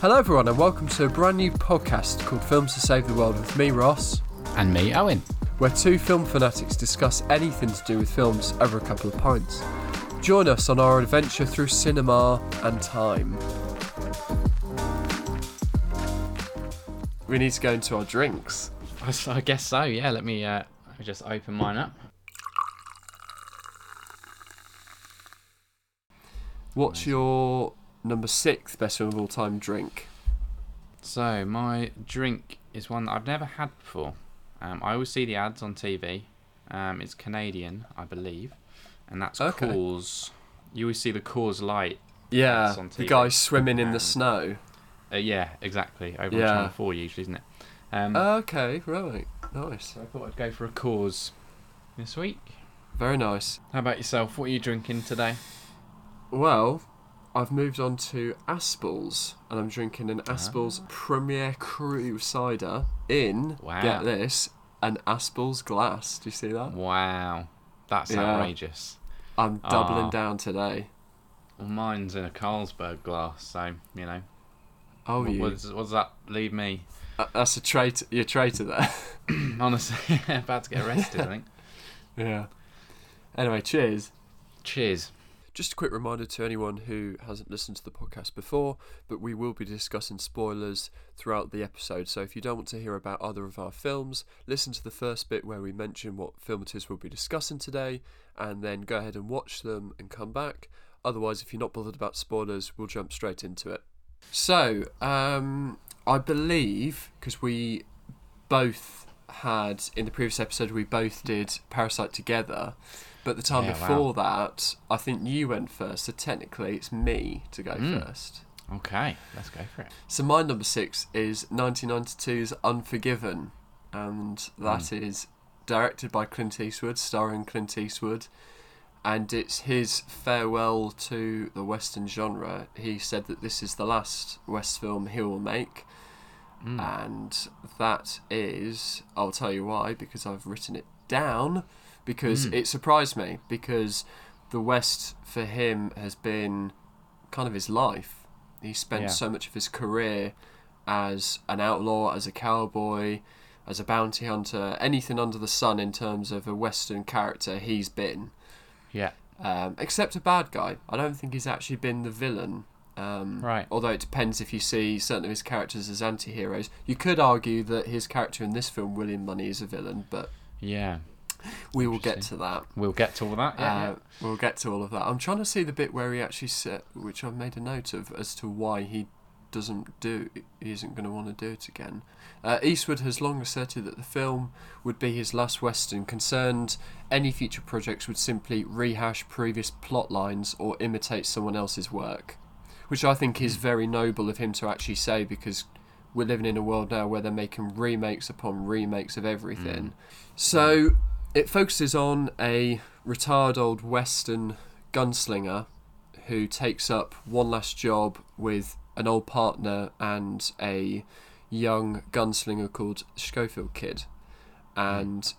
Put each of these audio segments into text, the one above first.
Hello, everyone, and welcome to a brand new podcast called Films to Save the World with me, Ross, And me, Owen. where two film fanatics discuss anything to do with films over a couple of pints. Join us on our adventure through cinema and time. We need to go into our drinks. I s- I guess so, yeah. Let me uh, just open mine up. What's your number six best of all time drink? So, my drink is one that I've never had before. Um, I always see the ads on TV. Um, it's Canadian, I believe. And that's Okay. Coors. You always see the Coors Light. Yeah, the guy swimming in Um, the snow. Uh, yeah, exactly. Over Yeah. on Channel 4 usually, isn't it? Um, Okay, right, nice, so I thought I'd go for a Coors this week. very nice. How about yourself? What are you drinking today? Well, I've moved on to Aspalls, and I'm drinking an Aspalls Premier Cru cider in, Wow. get this, an Aspalls glass. Do you see that? Wow. That's Yeah. outrageous. I'm doubling Ah. down today. Well, mine's in a Carlsberg glass, so, you know. Oh, what, you. what, does, what does that leave me? Uh, That's a traitor. You're a traitor there. Honestly, about to get arrested, I think. yeah. Anyway, cheers. Cheers. Just a quick reminder to anyone who hasn't listened to the podcast before, but we will be discussing spoilers throughout the episode. So if you don't want to hear about either of our films, listen to the first bit where we mention what film it is we'll be discussing today, and then go ahead and watch them and come back. Otherwise, if you're not bothered about spoilers, we'll jump straight into it. So, um, I believe because we both had in the previous episode, we both did Parasite together. But the time Yeah, before that, I think you went first, so technically it's me to go Mm. first. Okay, let's go for it. So my number six is 1992's Unforgiven, and that Hmm. is directed by Clint Eastwood, starring Clint Eastwood, and it's his farewell to the Western genre. He said that this is the last West film he will make, Mm. and that is, I'll tell you why, because I've written it down, because Mm. it surprised me, because the West for him has been kind of his life. He spent Yeah. so much of his career as an outlaw, as a cowboy, as a bounty hunter, anything under the sun in terms of a Western character, he's been. Yeah. Um, except a bad guy. I don't think he's actually been the villain. Um, Right. Although it depends if you see certain of his characters as anti heroes. You could argue that his character in this film, William Munny, is a villain, but Yeah. we will get to that. We'll get to all that. Yeah. Uh, we'll get to all of that. I'm trying to see the bit where he actually said, which I've made a note of, as to why he doesn't do, he isn't going to want to do it again. Uh, Eastwood has long asserted that the film would be his last western. Concerned, any future projects would simply rehash previous plot lines or imitate someone else's work, which I think is very noble of him to actually say because we're living in a world now where they're making remakes upon remakes of everything. Mm. So it focuses on a retired old Western gunslinger who takes up one last job with an old partner and a young gunslinger called Schofield Kid. And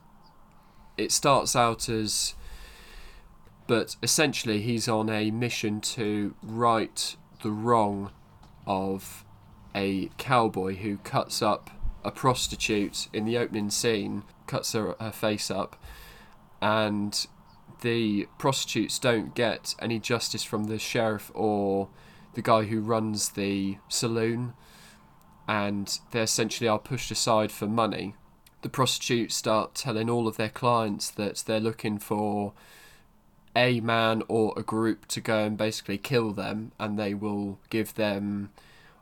it starts out as. But essentially, he's on a mission to right the wrong of a cowboy who cuts up a prostitute in the opening scene, cuts her, her face up, and the prostitutes don't get any justice from the sheriff or the guy who runs the saloon, and they essentially are pushed aside for money. The prostitutes start telling all of their clients that they're looking for a man or a group to go and basically kill them, and they will give them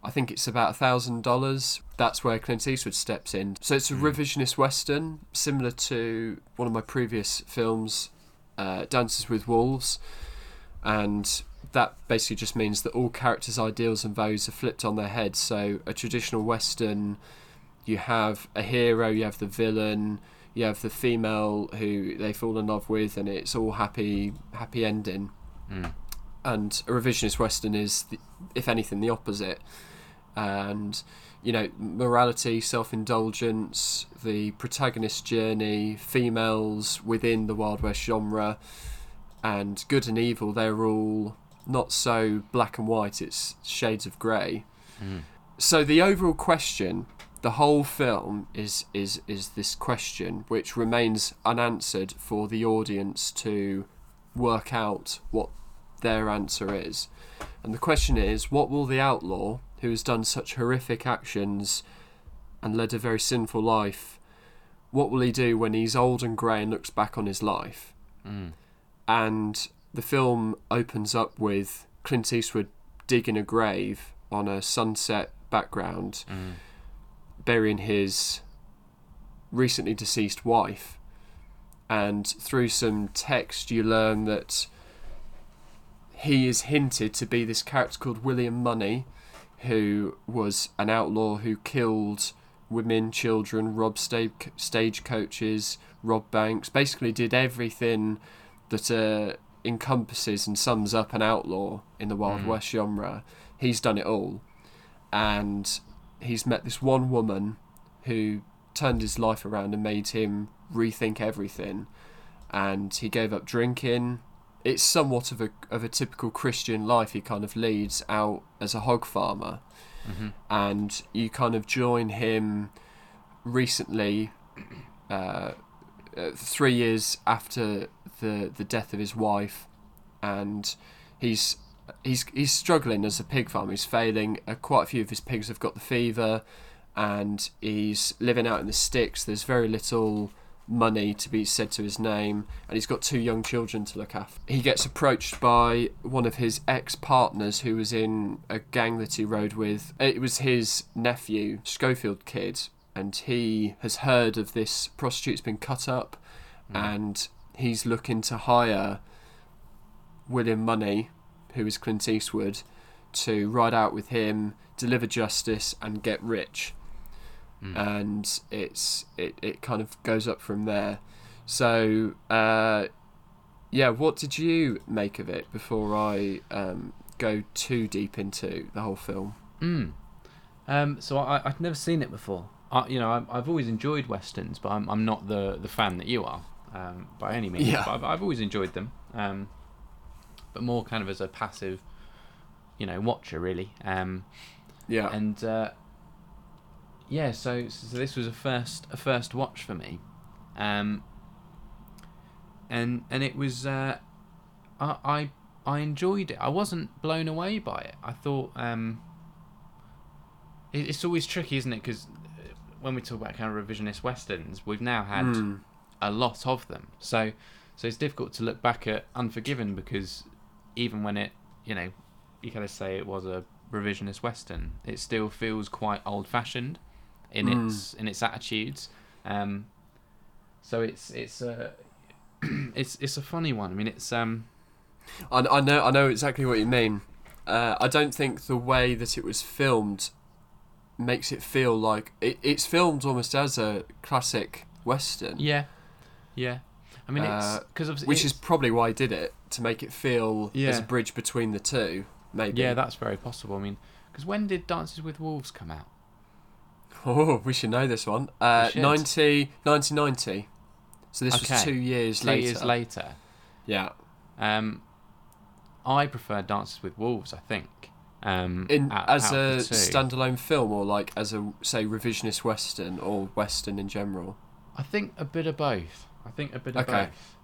I think it's about a thousand dollars. That's where Clint Eastwood steps in. So it's a revisionist western, similar to one of my previous films, uh, Dances with Wolves, and that basically just means that all characters' ideals and values are flipped on their head. So a traditional western, you have a hero, you have the villain, you have the female who they fall in love with, and it's all happy, happy ending Mm. and a revisionist western is the, if anything the opposite and you know, morality, self indulgence, the protagonist's journey, females within the Wild West genre, and good and evil, they're all not so black and white, it's shades of grey. Mm. So the overall question, the whole film is is is this question which remains unanswered for the audience to work out what their answer is. And the question is, what will the outlaw who has done such horrific actions and led a very sinful life, what will he do when he's old and grey and looks back on his life? Mm. And the film opens up with Clint Eastwood digging a grave on a sunset background, Mm. Burying his recently deceased wife. And through some text, you learn that he is hinted to be this character called William Munny, who was an outlaw who killed women, children, robbed sta- stagecoaches, robbed banks, basically did everything that uh, encompasses and sums up an outlaw in the Wild Mm. West genre. He's done it all. And he's met this one woman who turned his life around and made him rethink everything. And he gave up drinking. It's somewhat of a of a typical Christian life he kind of leads out as a hog farmer Mhm. and you kind of join him recently, uh, uh, three years after the the death of his wife, and he's he's he's struggling as a pig farm. He's failing. Uh, quite a few of his pigs have got the fever, and he's living out in the sticks. There's very little money to be said to his name and he's got two young children to look after. He gets approached by one of his ex-partners who was in a gang that he rode with. It was his nephew, Schofield kid, and he has heard of this prostitute's been cut up and he's looking to hire William Munny, who is Clint Eastwood, to ride out with him, deliver justice and get rich Mm. and it's it, it kind of goes up from there. So uh, yeah, what did you make of it before I um, go too deep into the whole film? Mm. Um, so I, I'd never seen it before. I, you know, I've always enjoyed westerns, but I'm, I'm not the, the fan that you are um, by any means. Yeah. But I've, I've always enjoyed them, um, but more kind of as a passive, you know, watcher really. Um, Yeah, and uh, yeah, so so this was a first a first watch for me, um, and and it was uh, I, I I enjoyed it. I wasn't blown away by it. I thought um, it, it's always tricky, isn't it? Because when we talk about kind of revisionist westerns, we've now had Mm. a lot of them. So so it's difficult to look back at Unforgiven because even when it, you know, you kind of say it was a revisionist western, it still feels quite old-fashioned in Mm. its in its attitudes. Um, so it's it's a it's it's a funny one. I mean, it's um I, I know I know exactly what you mean. Uh, I don't think the way that it was filmed makes it feel like it, it's filmed almost as a classic western. yeah yeah. I mean, it's Uh, because which is probably why I did it to make it feel as a bridge between the two. Maybe. yeah, that's very possible. I mean, because when did Dances with Wolves come out? Oh, we should know this one. Uh, 90, 1990. So this was two years Two later. years later. Yeah. Um, I prefer Dances with Wolves. I think. Um, In out- as out a two. standalone film, or like as a say revisionist western or western in general. I think a bit of both. I think a bit of Okay. both.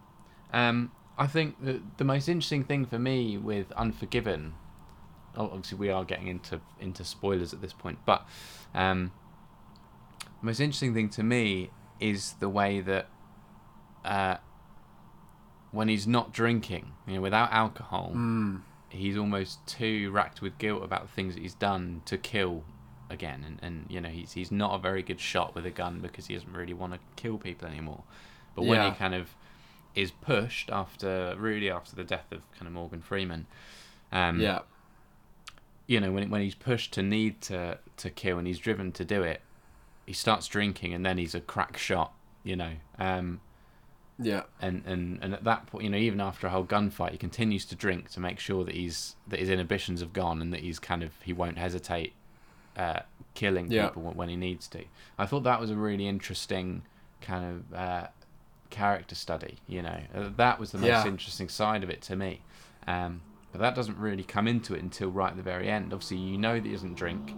Um, I think the the most interesting thing for me with Unforgiven, oh, obviously we are getting into into spoilers at this point, but um, the most interesting thing to me is the way that uh, when he's not drinking, you know, without alcohol, Mm. he's almost too racked with guilt about the things that he's done to kill again and, and you know he's he's not a very good shot with a gun because he doesn't really want to kill people anymore but when Yeah. he kind of is pushed after really after the death of kind of Morgan Freeman um yeah. you know when when he's pushed to need to to kill and he's driven to do it he starts drinking and then he's a crack shot you know um Yeah. and, and and at that point, you know, even after a whole gunfight, he continues to drink to make sure that he's that his inhibitions have gone and that he's kind of he won't hesitate uh, killing Yeah. people when- when he needs to. I thought that was a really interesting kind of uh, character study. You know, uh, that was the most Yeah. interesting side of it to me. Um, but that doesn't really come into it until right at the very end. Obviously, you know that he doesn't drink.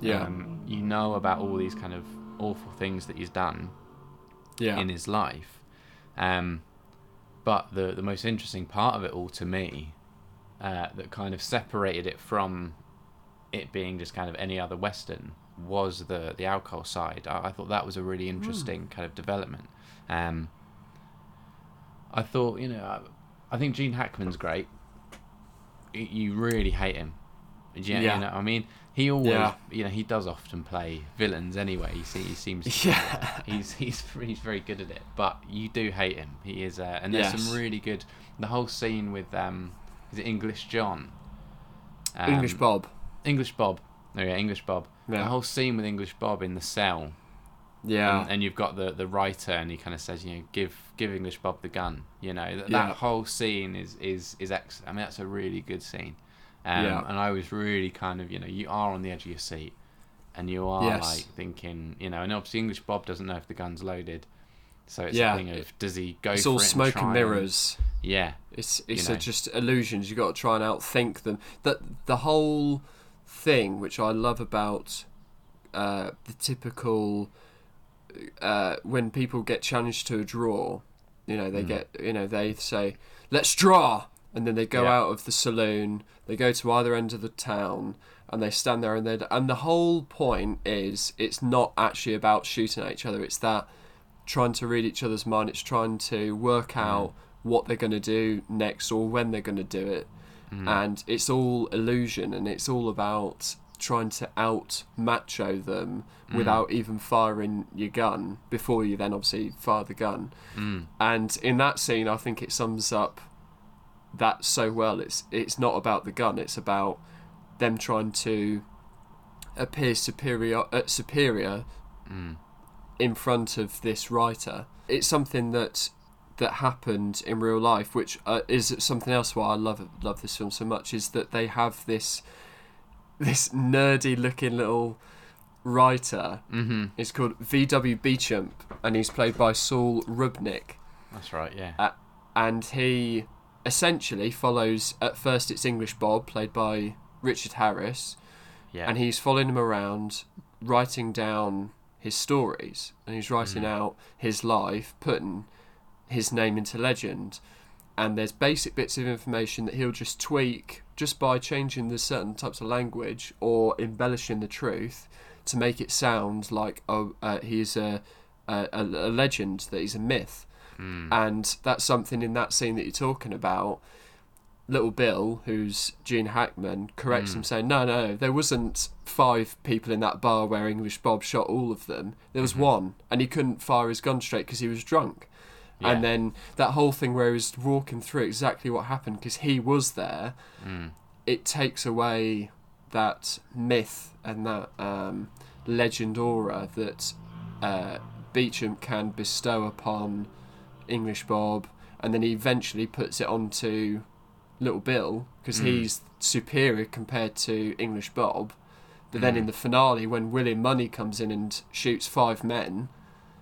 Yeah. Um, you know about all these kind of awful things that he's done yeah. in his life. Um, but the the most interesting part of it all to me, uh, that kind of separated it from it being just kind of any other western, was the the alcohol side. I, I thought that was a really interesting kind of development. Um, I thought, you know, I, I think Gene Hackman's great. You really hate him. Yeah, Yeah. you know, I mean, he always, Yeah. you know, he does often play villains anyway. He, se- he seems Yeah. he's he's he's very good at it. But you do hate him. He is, uh, and there's Yes. some really good. The whole scene with um, is it English John? Um, English Bob. English Bob. Oh yeah, English Bob. The whole scene with English Bob in the cell, Yeah. and, and you've got the the writer, and he kind of says, you know, give give English Bob the gun. You know, that, Yeah. that whole scene is is is ex- I mean, that's a really good scene. Um, Yeah. And I was really kind of, you know, you are on the edge of your seat, and you are Yes. like thinking, you know, and obviously English Bob doesn't know if the gun's loaded. So it's Yeah. a thing of does he go it's for all smoke and and- mirrors. yeah, It's it's know. a just illusions. You have got to try and outthink them. That the whole thing, which I love about uh, the typical uh, when people get challenged to a draw, you know they Mm. get you know they say let's draw, and then they go Yeah. out of the saloon. They go to either end of the town. And they stand there, and they and the whole point is it's not actually about shooting at each other. It's that trying to read each other's mind. It's trying to work out what they're going to do next or when they're going to do it. And it's all illusion and it's all about trying to out macho them without even firing your gun before you then obviously fire the gun. mm. And in that scene, I think it sums up that so well. It's it's not about the gun. It's about them trying to appear superior uh, superior Mm. in front of this writer. It's something that that happened in real life, which uh, is something else why I love love this film so much. Is that they have this this nerdy looking little writer. hmm It's called V.W. Beecham, and he's played by Saul Rubinek That's right. Yeah. Uh, and he essentially follows at first it's English Bob played by Richard Harris yeah. and he's following him around writing down his stories and he's writing Mm. out his life putting his name into legend and there's basic bits of information that he'll just tweak just by changing the certain types of language or embellishing the truth to make it sound like oh uh, he's a, a a legend that he's a myth Mm. and that's something in that scene that you're talking about. Little Bill, who's Gene Hackman, corrects Mm. him saying, "No, no, there wasn't five people in that bar where English Bob shot all of them. There was Mhm. one, and he couldn't fire his gun straight because he was drunk." Yeah. And then that whole thing where he was walking through exactly what happened because he was there, Mm. it takes away that myth and that um, legend aura that uh, Beecham can bestow upon English Bob, and then he eventually puts it onto Little Bill because Mm. he's superior compared to English Bob. But then Mm. in the finale, when William Munny comes in and shoots five men,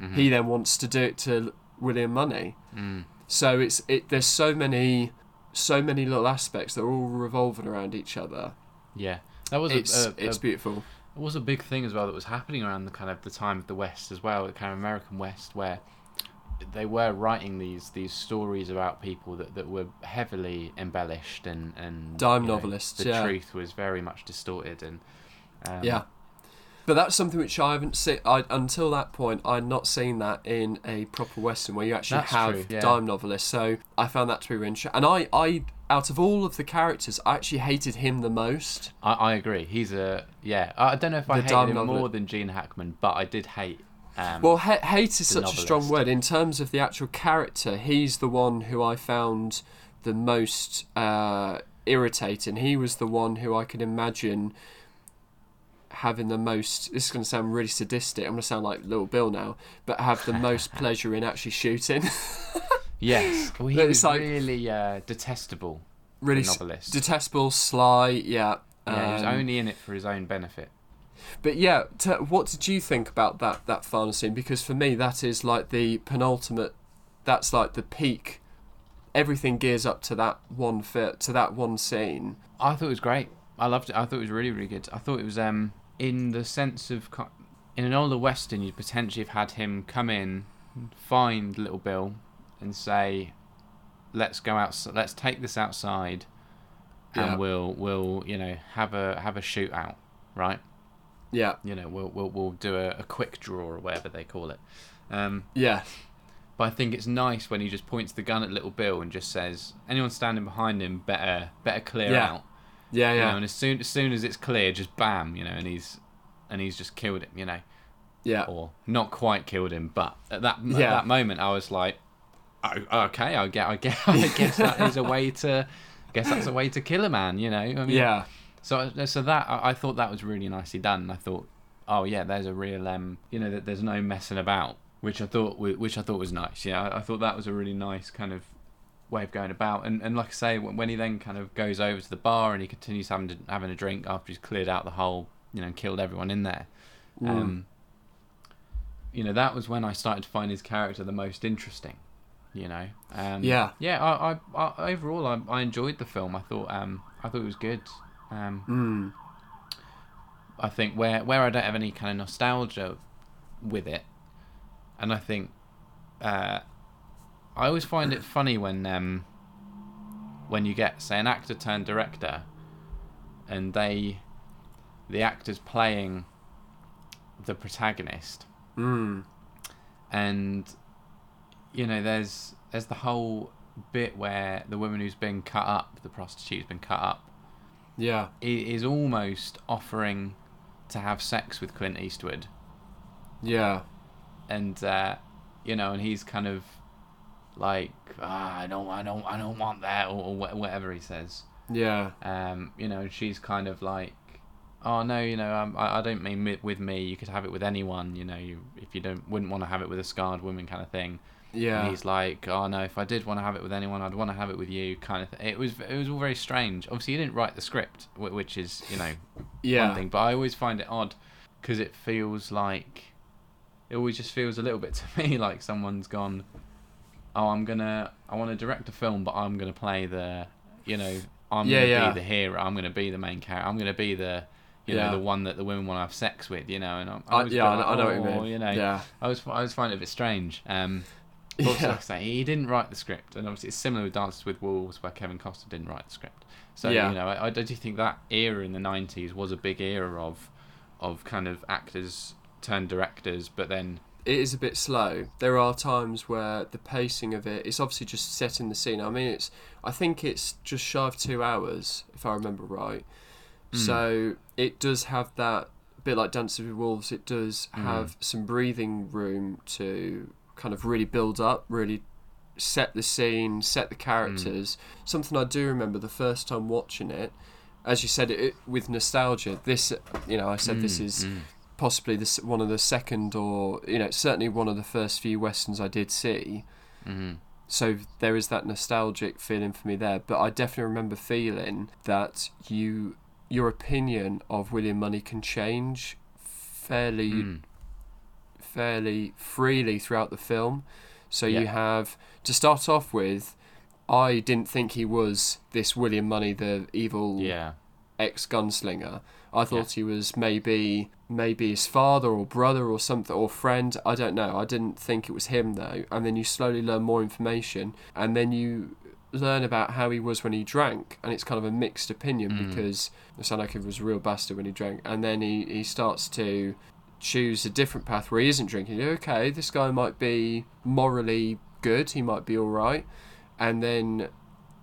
Mhm. he then wants to do it to William Munny. Mm. So it's it. There's so many, so many little aspects that are all revolving around each other. Yeah. That was It's a, a, it's a, beautiful. it was a big thing as well that was happening around the kind of the time of the West as well, the kind of American West, where they were writing these these stories about people that, that were heavily embellished and and Dime you know, novelists, The yeah. truth was very much distorted and um, Yeah. But that's something which I haven't seen. I, until that point, I'd not seen that in a proper western where you actually That's have true, yeah. dime novelists. So I found that to be really interesting. And I, I, out of all of the characters, I actually hated him the most. I, I agree. He's a yeah. I don't know if I The hated him more than Gene Hackman, but I did hate. Um, Well, ha- hate is such a strong word in terms of the actual character. He's the one who I found the most uh, irritating. He was the one who I could imagine having the most. This is going to sound really sadistic. I'm going to sound like Little Bill now, but have the most pleasure in actually shooting. yes, well, he It's was like- really uh, detestable. really novelist. detestable, sly. Yeah. yeah, he was um, only in it for his own benefit. But yeah, t- what did you think about that that final scene? Because for me, that is like the penultimate. That's like the peak. Everything gears up to that one fit to that one scene. I thought it was great. I loved it. I thought it was really, really good. I thought it was um in the sense of in an older western, you'd potentially have had him come in, find Little Bill, and say, "Let's go out. Let's take this outside, and Yeah. we'll we'll you know have a have a shootout, right? Yeah, You know we'll we'll we'll do a, a quick draw or whatever they call it." Um, yeah, but I think it's nice when he just points the gun at Little Bill and just says, "Anyone standing behind him, better better clear Yeah. out." Yeah, you know, yeah, and as soon as soon as it's clear, just bam, you know, and he's and he's just killed him, you know, yeah, or not quite killed him, but at that at that moment, I was like, oh, okay, I get, I get, I guess that is a way to, I guess that's a way to kill a man, you know. I mean, yeah, So so that I, thought that was really nicely done. and I thought, oh yeah, there's a real um, you know, that there's no messing about, which I thought which I thought was nice. Yeah, I, I thought that was a really nice kind of way of going about. And and like I say, when, when he then kind of goes over to the bar and he continues having to, having a drink after he's cleared out the whole, you know, killed everyone in there. Mm. Um, you know, that was when I started to find his character the most interesting. You know, um, Yeah. yeah. I, I, I overall I, I enjoyed the film. I thought um, I thought it was good. Um, Mm. I think where where I don't have any kind of nostalgia with it, and I think uh, I always find it funny when um, when you get say an actor turned director, and they the actor's playing the protagonist, Mm. and you know there's there's the whole bit where the woman who's been cut up, the prostitute's been cut up, Yeah, is almost offering to have sex with Clint Eastwood, yeah, and uh, you know, and he's kind of like, ah, I don't, I don't, I don't want that, or, or whatever he says. yeah, Um, you know, she's kind of like, oh no, you know, um, I, I don't mean mi- with me. You could have it with anyone. You know, you, if you don't wouldn't want to have it with a scarred woman, kind of thing. And yeah, he's like, oh no, if I did want to have it with anyone, I'd want to have it with you, kind of thing. It was, it was all very strange. Obviously, he didn't write the script, which is, you know, one yeah, thing. But I always find it odd because it feels like it always just feels a little bit to me like someone's gone. Oh, I'm gonna. I want to direct a film, but I'm gonna play the. You know, I'm Yeah, gonna yeah. be the hero. I'm gonna be the main character. I'm gonna be the. You Yeah. know, the one that the women want to have sex with. You know, and I'm. I, yeah, feel I, know what you "Oh," mean. You know, yeah, I always, I always find it a bit strange. Um, but also, yeah, like I say, he didn't write the script, and obviously it's similar with Dances with Wolves, where Kevin Costner didn't write the script. So Yeah. you know, I, I do think that era in the '90s was a big era of, of kind of actors turned directors, but then it is a bit slow. There are times where the pacing of it, it's obviously just setting the scene. I mean, it's I think it's just shy of two hours, if I remember right. Mm. So it does have that bit like Dances with Wolves. It does Mm. have some breathing room to kind of really build up, really set the scene, set the characters. Something I do remember the first time watching it, as you said, it with nostalgia. This, you know, I said this Mm, is mm. Possibly this one of the second or you know certainly one of the first few westerns I did see. Mhm. So there is that nostalgic feeling for me there, but I definitely remember feeling that you your opinion of William Munny can change fairly Mm. fairly freely throughout the film. So Yeah. you have to start off with I didn't think he was this William Munny, the evil yeah, ex gunslinger. I thought he was maybe maybe his father or brother or something or friend. I don't know. I didn't think it was him though. And then you slowly learn more information, and then you learn about how he was when he drank, and it's kind of a mixed opinion Mm. because it sounded like he was a real bastard when he drank, and then he he starts to choose a different path where he isn't drinking. Okay, this guy might be morally good. He might be all right, and then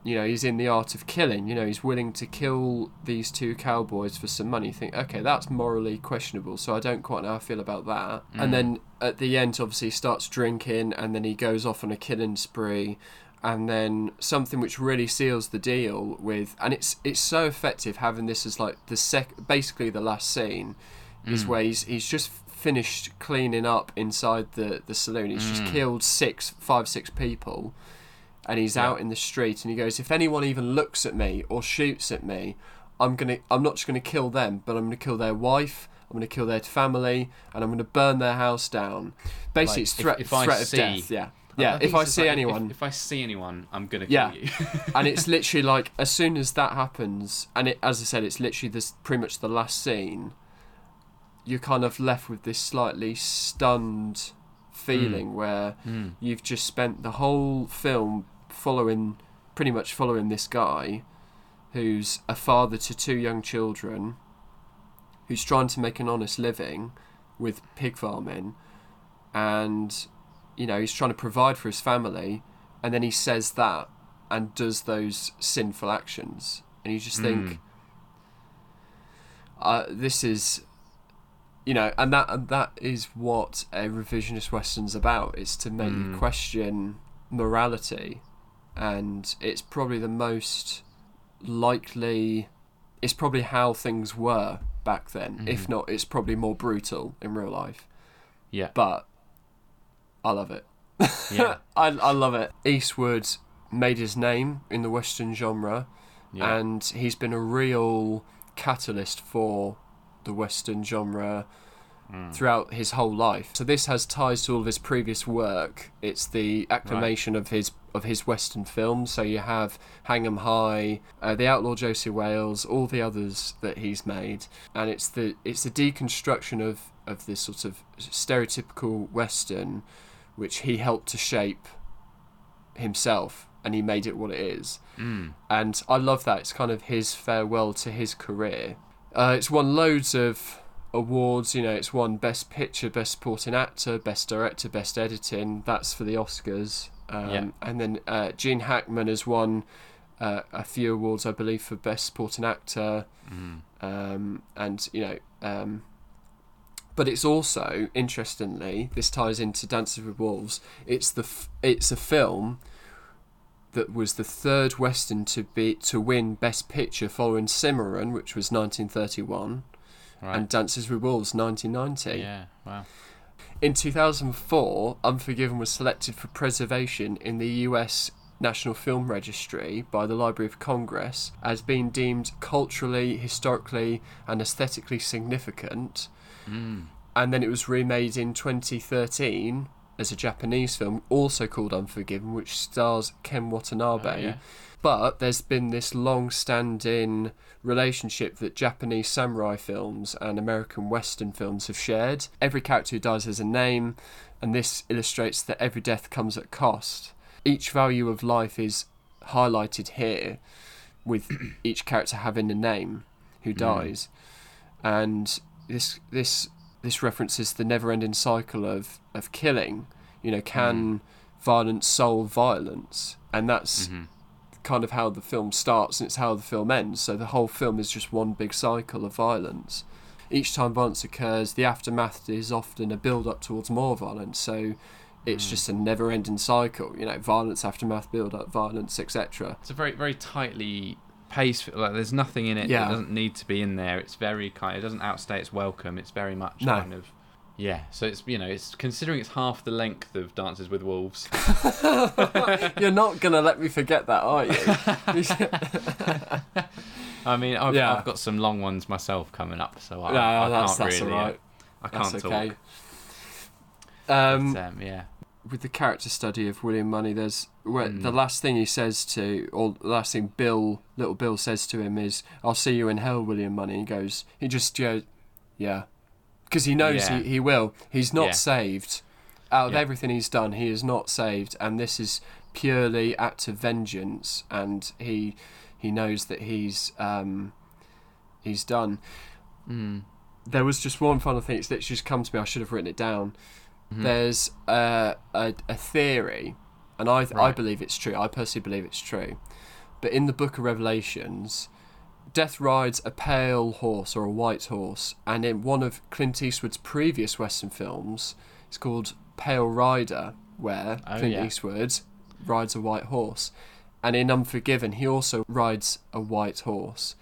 you know he's in the art of killing you know he's willing to kill these two cowboys for some money you think okay that's morally questionable so i don't quite know how i feel about that Mm. and then at the end obviously he starts drinking and then he goes off on a killing spree and then something which really seals the deal with and it's it's so effective having this as like the sec basically the last scene is Mm. where he's he's just finished cleaning up inside the the saloon he's just Mm. killed six five six people and he's Yeah. out in the street and he goes if anyone even looks at me or shoots at me i'm gonna i'm not just gonna kill them but i'm gonna kill their wife I'm going to kill their family, and I'm going to burn their house down. Basically, Like, it's threat, if- if I threat of see- death. Yeah, yeah. think If I see like, anyone, if, if I see anyone, I'm gonna Yeah. kill you. and it's literally like as soon as that happens, and it, as I said, it's literally this pretty much the last scene. You're kind of left with this slightly stunned feeling where Mm. you've just spent the whole film following, pretty much following this guy, who's a father to two young children, who's trying to make an honest living with pig farming, and you know he's trying to provide for his family, and then he says that and does those sinful actions, and you just think, Mm. uh, this is you know and that and that is what a revisionist western's about it's to make you Mm. question morality and it's probably the most likely it's probably how things were back then if Mhm. not it's probably more brutal in real life Yeah. but i love it Yeah. I, I love it eastwood made his name in the western genre Yeah. and he's been a real catalyst for the western genre Mm. throughout his whole life. So this has ties to all of his previous work. It's the acclamation of his of his western films. So you have Hang 'Em High, uh, The Outlaw Josey Wales, all the others that he's made, and it's the it's the deconstruction of of this sort of stereotypical western, which he helped to shape himself, and he made it what it is Mm. and I love that. It's kind of his farewell to his career. Uh, it's won loads of awards. You know, it's won Best Picture, Best Supporting Actor, Best Director, Best Editing. That's for the Oscars. Um, Yeah. And then uh, Gene Hackman has won uh, a few awards, I believe, for Best Supporting Actor. Mm. Um, and you know, um, but it's also interestingly, this ties into Dances with Wolves. It's the f- it's a film that was the third western to be to win Best Picture following Cimarron, which was 1931, Right. and Dances with Wolves 1990. yeah. Wow. In 2004, Unforgiven was selected for preservation in the US National Film Registry by the Library of Congress as being deemed culturally, historically, and aesthetically significant. Mm. And then it was remade in 2013 as a Japanese film, also called Unforgiven, which stars Ken Watanabe. Oh, yeah. But there's been this long standing relationship that Japanese samurai films and American Western films have shared. Every character who dies has a name, and this illustrates that every death comes at cost. Each value of life is highlighted here, with each character having a name who dies. And this this this references the never ending cycle of, of killing. You know, can violence solve violence? And that's Mhm. Kind of how the film starts and it's how the film ends. So the whole film is just one big cycle of violence. Each time violence occurs, the aftermath is often a build up towards more violence. So it's hmm. just a never ending cycle, you know, violence, aftermath, build up, violence, etc. It's a very very tightly paced. Like there's nothing in it Yeah. that doesn't need to be in there. It's very kind. It doesn't outstay its welcome. It's very much No. kind of. Yeah, so it's you know it's considering it's half the length of Dances with Wolves. You're not going to let me forget that, are you? I mean, I've, Yeah. I've got some long ones myself coming up, so I, no, I that's, can't that's really. alright. I can't That's talk. okay. But, Um, um, yeah. with the character study of William Munny, there's Mm. the last thing he says to, or the last thing Bill, little Bill says to him is, "I'll see you in hell, William Munny." He goes, he just goes, "Yeah," because he knows Yeah. he, he will. He's not Yeah. saved. Out of Yeah. everything he's done, he is not saved, and this is purely act of vengeance. And he he knows that he's um, he's done. Mm. There was just one final thing. It's literally just come to me. I should have written it down Mhm. there's a, a, a theory, and I I believe it's true. I personally believe it's true. But in the Book of Revelations, Death rides a pale horse or a white horse, and in one of Clint Eastwood's previous Western films, it's called Pale Rider, where Oh, Clint yeah. Eastwood rides a white horse, and in Unforgiven he also rides a white horse,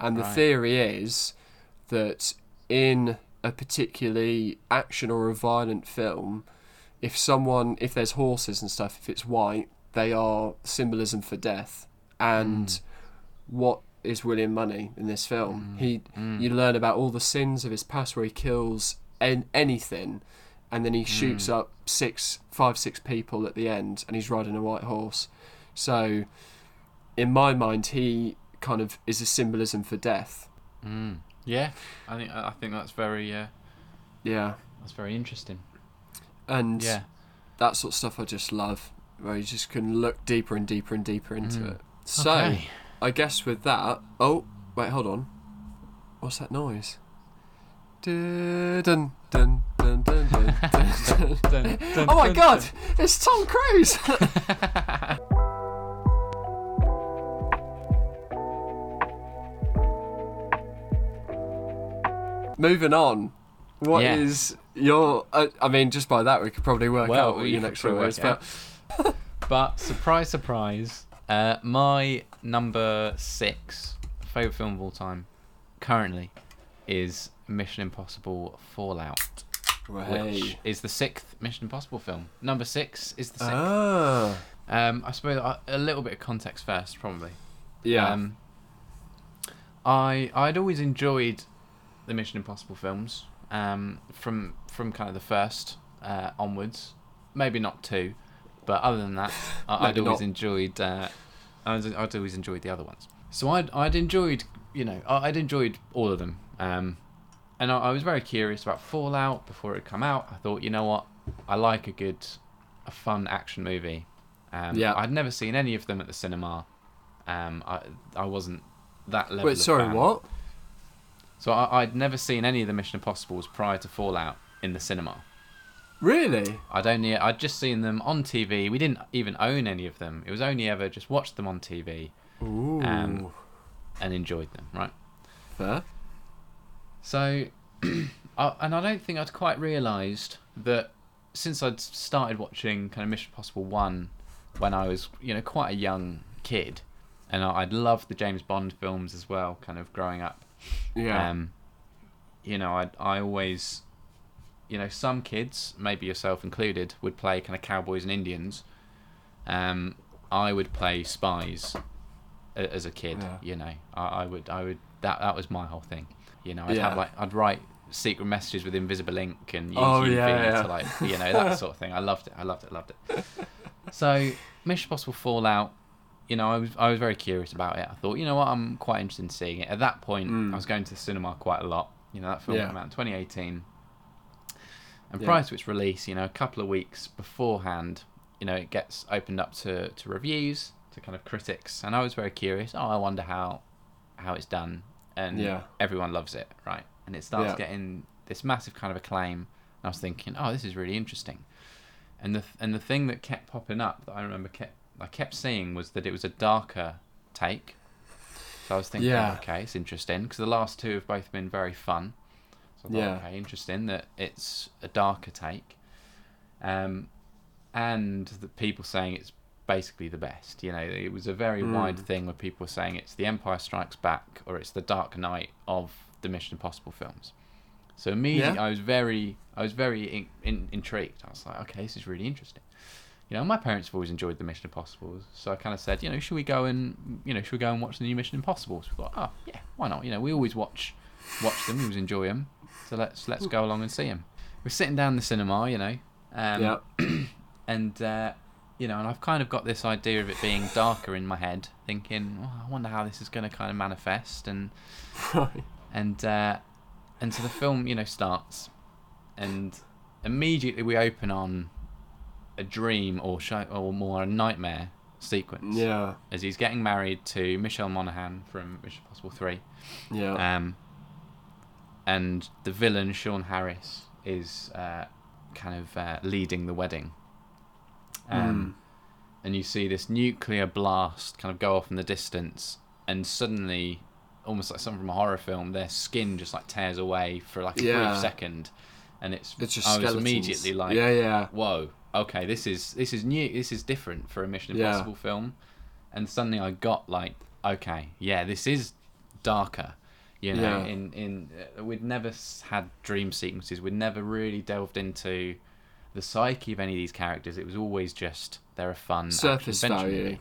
and the Right. theory is that in a particularly action or a violent film, if someone, if there's horses and stuff, if it's white, they are symbolism for death. And Mm. what is William Munny in this film. Mm. He Mm. you learn about all the sins of his past where he kills en- anything and then he shoots Mm. up six five six people at the end and he's riding a white horse so in my mind he kind of is a symbolism for death Mm. Yeah, I think I think that's very uh, yeah that's very interesting. and Yeah. that sort of stuff i just love where you just can look deeper and deeper and deeper into Mm. it so Okay. I guess with that oh wait hold on what's that noise dun, dun, dun, dun, dun, dun, dun, dun. Oh my god, it's Tom Cruise! Moving on, what is Yeah. your? Uh, I mean, just by that we could probably work Well, out what your could next one probably is. work But But surprise, surprise, uh, my number six favorite film of all time, currently, is Mission Impossible Fallout, Hey. which is the sixth Mission Impossible film. Number six is the sixth. ah, Um, I suppose uh, a little bit of context first, probably. yeah, Um, I I'd always enjoyed the Mission Impossible films um, from from kind of the first uh, onwards. Maybe not two, but other than that, I, I'd always not. enjoyed. Uh, I'd, I'd always enjoyed the other ones. So I'd I'd enjoyed you know I'd enjoyed all of them. Um, and I, I was very curious about Fallout before it had come out. I thought you know what I like a good a fun action movie. Um, Yeah. I'd never seen any of them at the cinema. Um, I I wasn't that level. wait, sorry, fan. what? So I, I'd never seen any of the Mission Impossibles prior to Fallout in the cinema. Really? I'd only I'd just seen them on TV. We didn't even own any of them. It was only ever just watched them on TV Ooh, Um, and enjoyed them. Right. fair. So, I, and I don't think I'd quite realised that since I'd started watching kind of Mission Impossible one when I was you know quite a young kid, and I, I'd loved the James Bond films as well, kind of growing up. Yeah, Um, you know, I I always, you know, some kids, maybe yourself included, would play kind of cowboys and Indians. Um, I would play spies a- as a kid. Yeah. You know, I, I would I would that that was my whole thing. You know, I'd Yeah. have like I'd write secret messages with invisible ink and use Oh, yeah. to like you know that sort of thing. I loved it. I loved it. Loved it. So Mission Impossible Fallout. You know, I was I was very curious about it. I thought, you know what, I'm quite interested in seeing it. At that point, Mm. I was going to the cinema quite a lot. You know, that film Yeah. came out in 2018, and Yeah. prior to its release, you know, a couple of weeks beforehand, you know, it gets opened up to, to reviews, to kind of critics, and I was very curious. Oh, I wonder how how it's done, and Yeah. everyone loves it, right? And it starts Yeah. getting this massive kind of acclaim. And I was thinking, oh, this is really interesting. And the and the thing that kept popping up that I remember kept I kept seeing was that it was a darker take. So I was thinking, Yeah. okay, it's interesting because the last two have both been very fun. So thought, Yeah. okay, interesting that it's a darker take. Um, and the people saying it's basically the best. You know, it was a very Mm. wide thing where people were saying it's The Empire Strikes Back or it's The Dark Knight of the Mission Impossible films. So immediately, Yeah. I was very, I was very in, in, intrigued. I was like, okay, this is really interesting. You know, my parents have always enjoyed the Mission Impossibles, so I kind of said, you know, should we go and, you know, should we go and watch the new Mission Impossibles? We thought, oh yeah, why not? You know, we always watch, watch them, we always enjoy them, so let's let's go along and see him. We're sitting down in the cinema, you know, um, yeah, and uh, you know, and I've kind of got this idea of it being darker in my head, thinking, oh, I wonder how this is going to kind of manifest, and right. and uh, and so the film, you know, starts, and immediately we open on a dream or show, or more a nightmare sequence. Yeah, as he's getting married to Michelle Monaghan from Mission Impossible Three, yeah, um, and the villain Sean Harris is uh, kind of uh, leading the wedding. Um, and you see this nuclear blast kind of go off in the distance, and suddenly, almost like something from a horror film, their skin just like tears away for like a Yeah. brief second, and it's, it's just I was immediately like, yeah, yeah, whoa, okay, this is this is new, this is different for a Mission Yeah. Impossible film, and suddenly I got like, okay, yeah, this is darker. You know, Yeah. in in uh, we'd never had dream sequences. We'd never really delved into the psyche of any of these characters. It was always just they're a fun surface value. movie.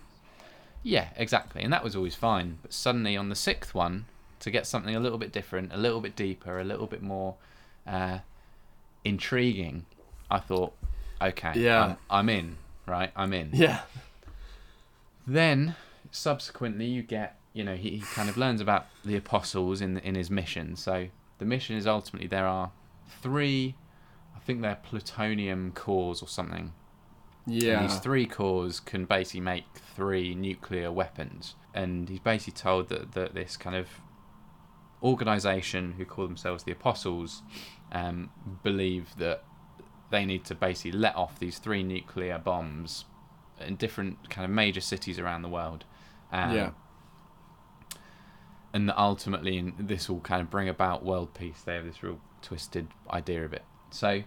Yeah, exactly. And that was always fine. But suddenly on the sixth one, to get something a little bit different, a little bit deeper, a little bit more uh, intriguing, I thought, okay, Yeah. I'm, I'm in, right? I'm in. Yeah. Then, subsequently, you get, you know, he, he kind of learns about the apostles in in his mission. So the mission is ultimately there are three, I think they're plutonium cores or something. Yeah. And these three cores can basically make three nuclear weapons. And he's basically told that, that this kind of organization who call themselves the Apostles um, believe that they need to basically let off these three nuclear bombs in different kind of major cities around the world. Um, Yeah. And that ultimately, in, this will kind of bring about world peace. They have this real twisted idea of it. So,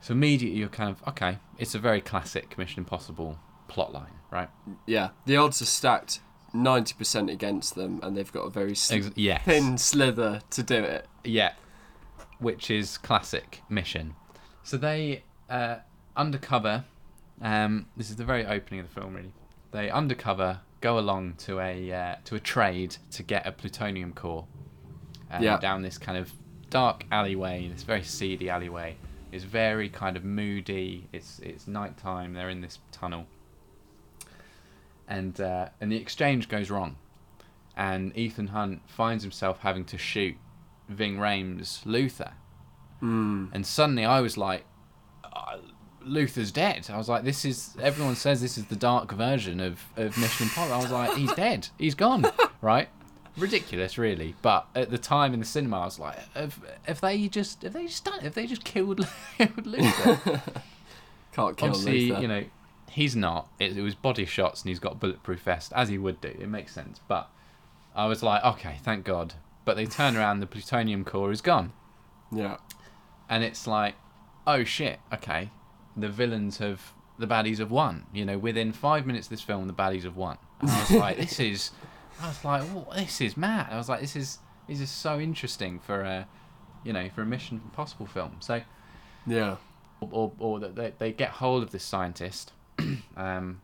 so immediately you're kind of okay. It's a very classic Mission Impossible plotline, right? Yeah. The odds are stacked 90% against them, and they've got a very sl- Ex- yes. thin slither to do it. Yeah, which is classic mission. So they uh, undercover. Um, this is the very opening of the film, really. They undercover go along to a uh, to a trade to get a plutonium core. Um, Yeah. Down this kind of dark alleyway, this very seedy alleyway. It's very kind of moody. It's it's nighttime. They're in this tunnel. And uh, and the exchange goes wrong, and Ethan Hunt finds himself having to shoot Ving Rhames Luther. Mm. And suddenly I was like, uh, Luther's dead. I was like, this is, everyone says this is the dark version of, of Mission Impossible. I was like, he's dead. He's gone. right? Ridiculous, really. But at the time in the cinema, I was like, have, have they just, have they just done it? Have they just killed, Luther? Can't kill Obviously, Luther. you know, he's not. It, it was body shots and he's got bulletproof vest, as he would do. It makes sense. But I was like, okay, thank God. But they turn around, the plutonium core is gone Yeah. and it's like, oh shit, okay, the villains have, the baddies have won. You know, within five minutes of this film, the baddies have won. And I was like, this is, I was like, oh, this is mad. I was like, this is, this is so interesting for a, you know, for a Mission Impossible film. So, Yeah. or, or that they, they get hold of this scientist. um,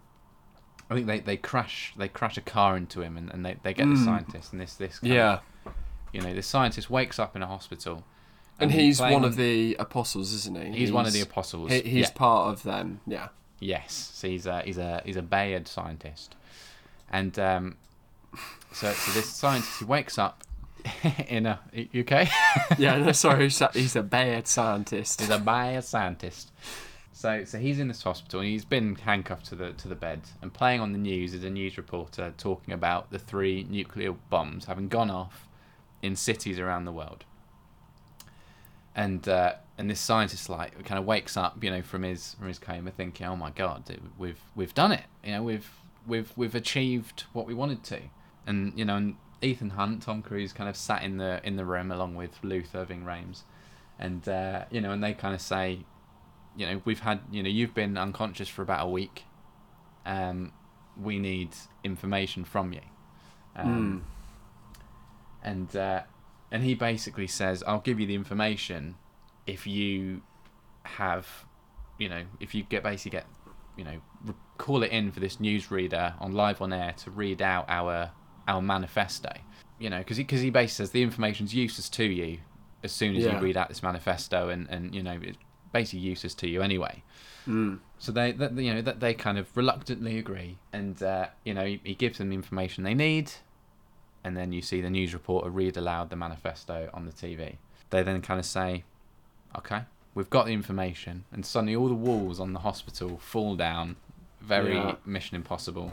I think they, they crash they crash a car into him and, and they, they get the Mm. scientist and this this kind of- Yeah. you know the scientist wakes up in a hospital And he's one of the apostles, isn't he? he's, one of the apostles He, he's yeah. part of them. Yeah. Yes, so he's a he's a he's a Bayard scientist, and um, so so this scientist he wakes up in a UK. Yeah. No, sorry. He's a, he's bad scientist. he's a Bayard scientist. So so he's in this hospital and he's been handcuffed to the to the bed and playing on the news is a news reporter talking about the three nuclear bombs having gone off in cities around the world. And uh, and this scientist like kind of wakes up, you know, from his from his coma, thinking, "Oh my God, it- we've we've done it! You know, we've we've we've achieved what we wanted to." And you know, and Ethan Hunt, Tom Cruise, kind of sat in the in the room along with Luther Irving Rhames, and uh, you know, and they kind of say, you know, we've had, you know, you've been unconscious for about a week. Um, we need information from you. Um, and uh, and he basically says, "I'll give you the information if you have, you know, if you get basically get, you know, call it in for this newsreader on live on air to read out our our manifesto, you know, because he because he basically says the information's useless to you as soon as Yeah. you read out this manifesto, and and you know it's basically useless to you anyway." Mm. So they, that you know, that they kind of reluctantly agree, and uh, you know, he, he gives them the information they need, and then you see the news reporter read aloud the manifesto on the TV. They then kind of say, "Okay, we've got the information," and suddenly all the walls on the hospital fall down. Very Yeah. Mission Impossible.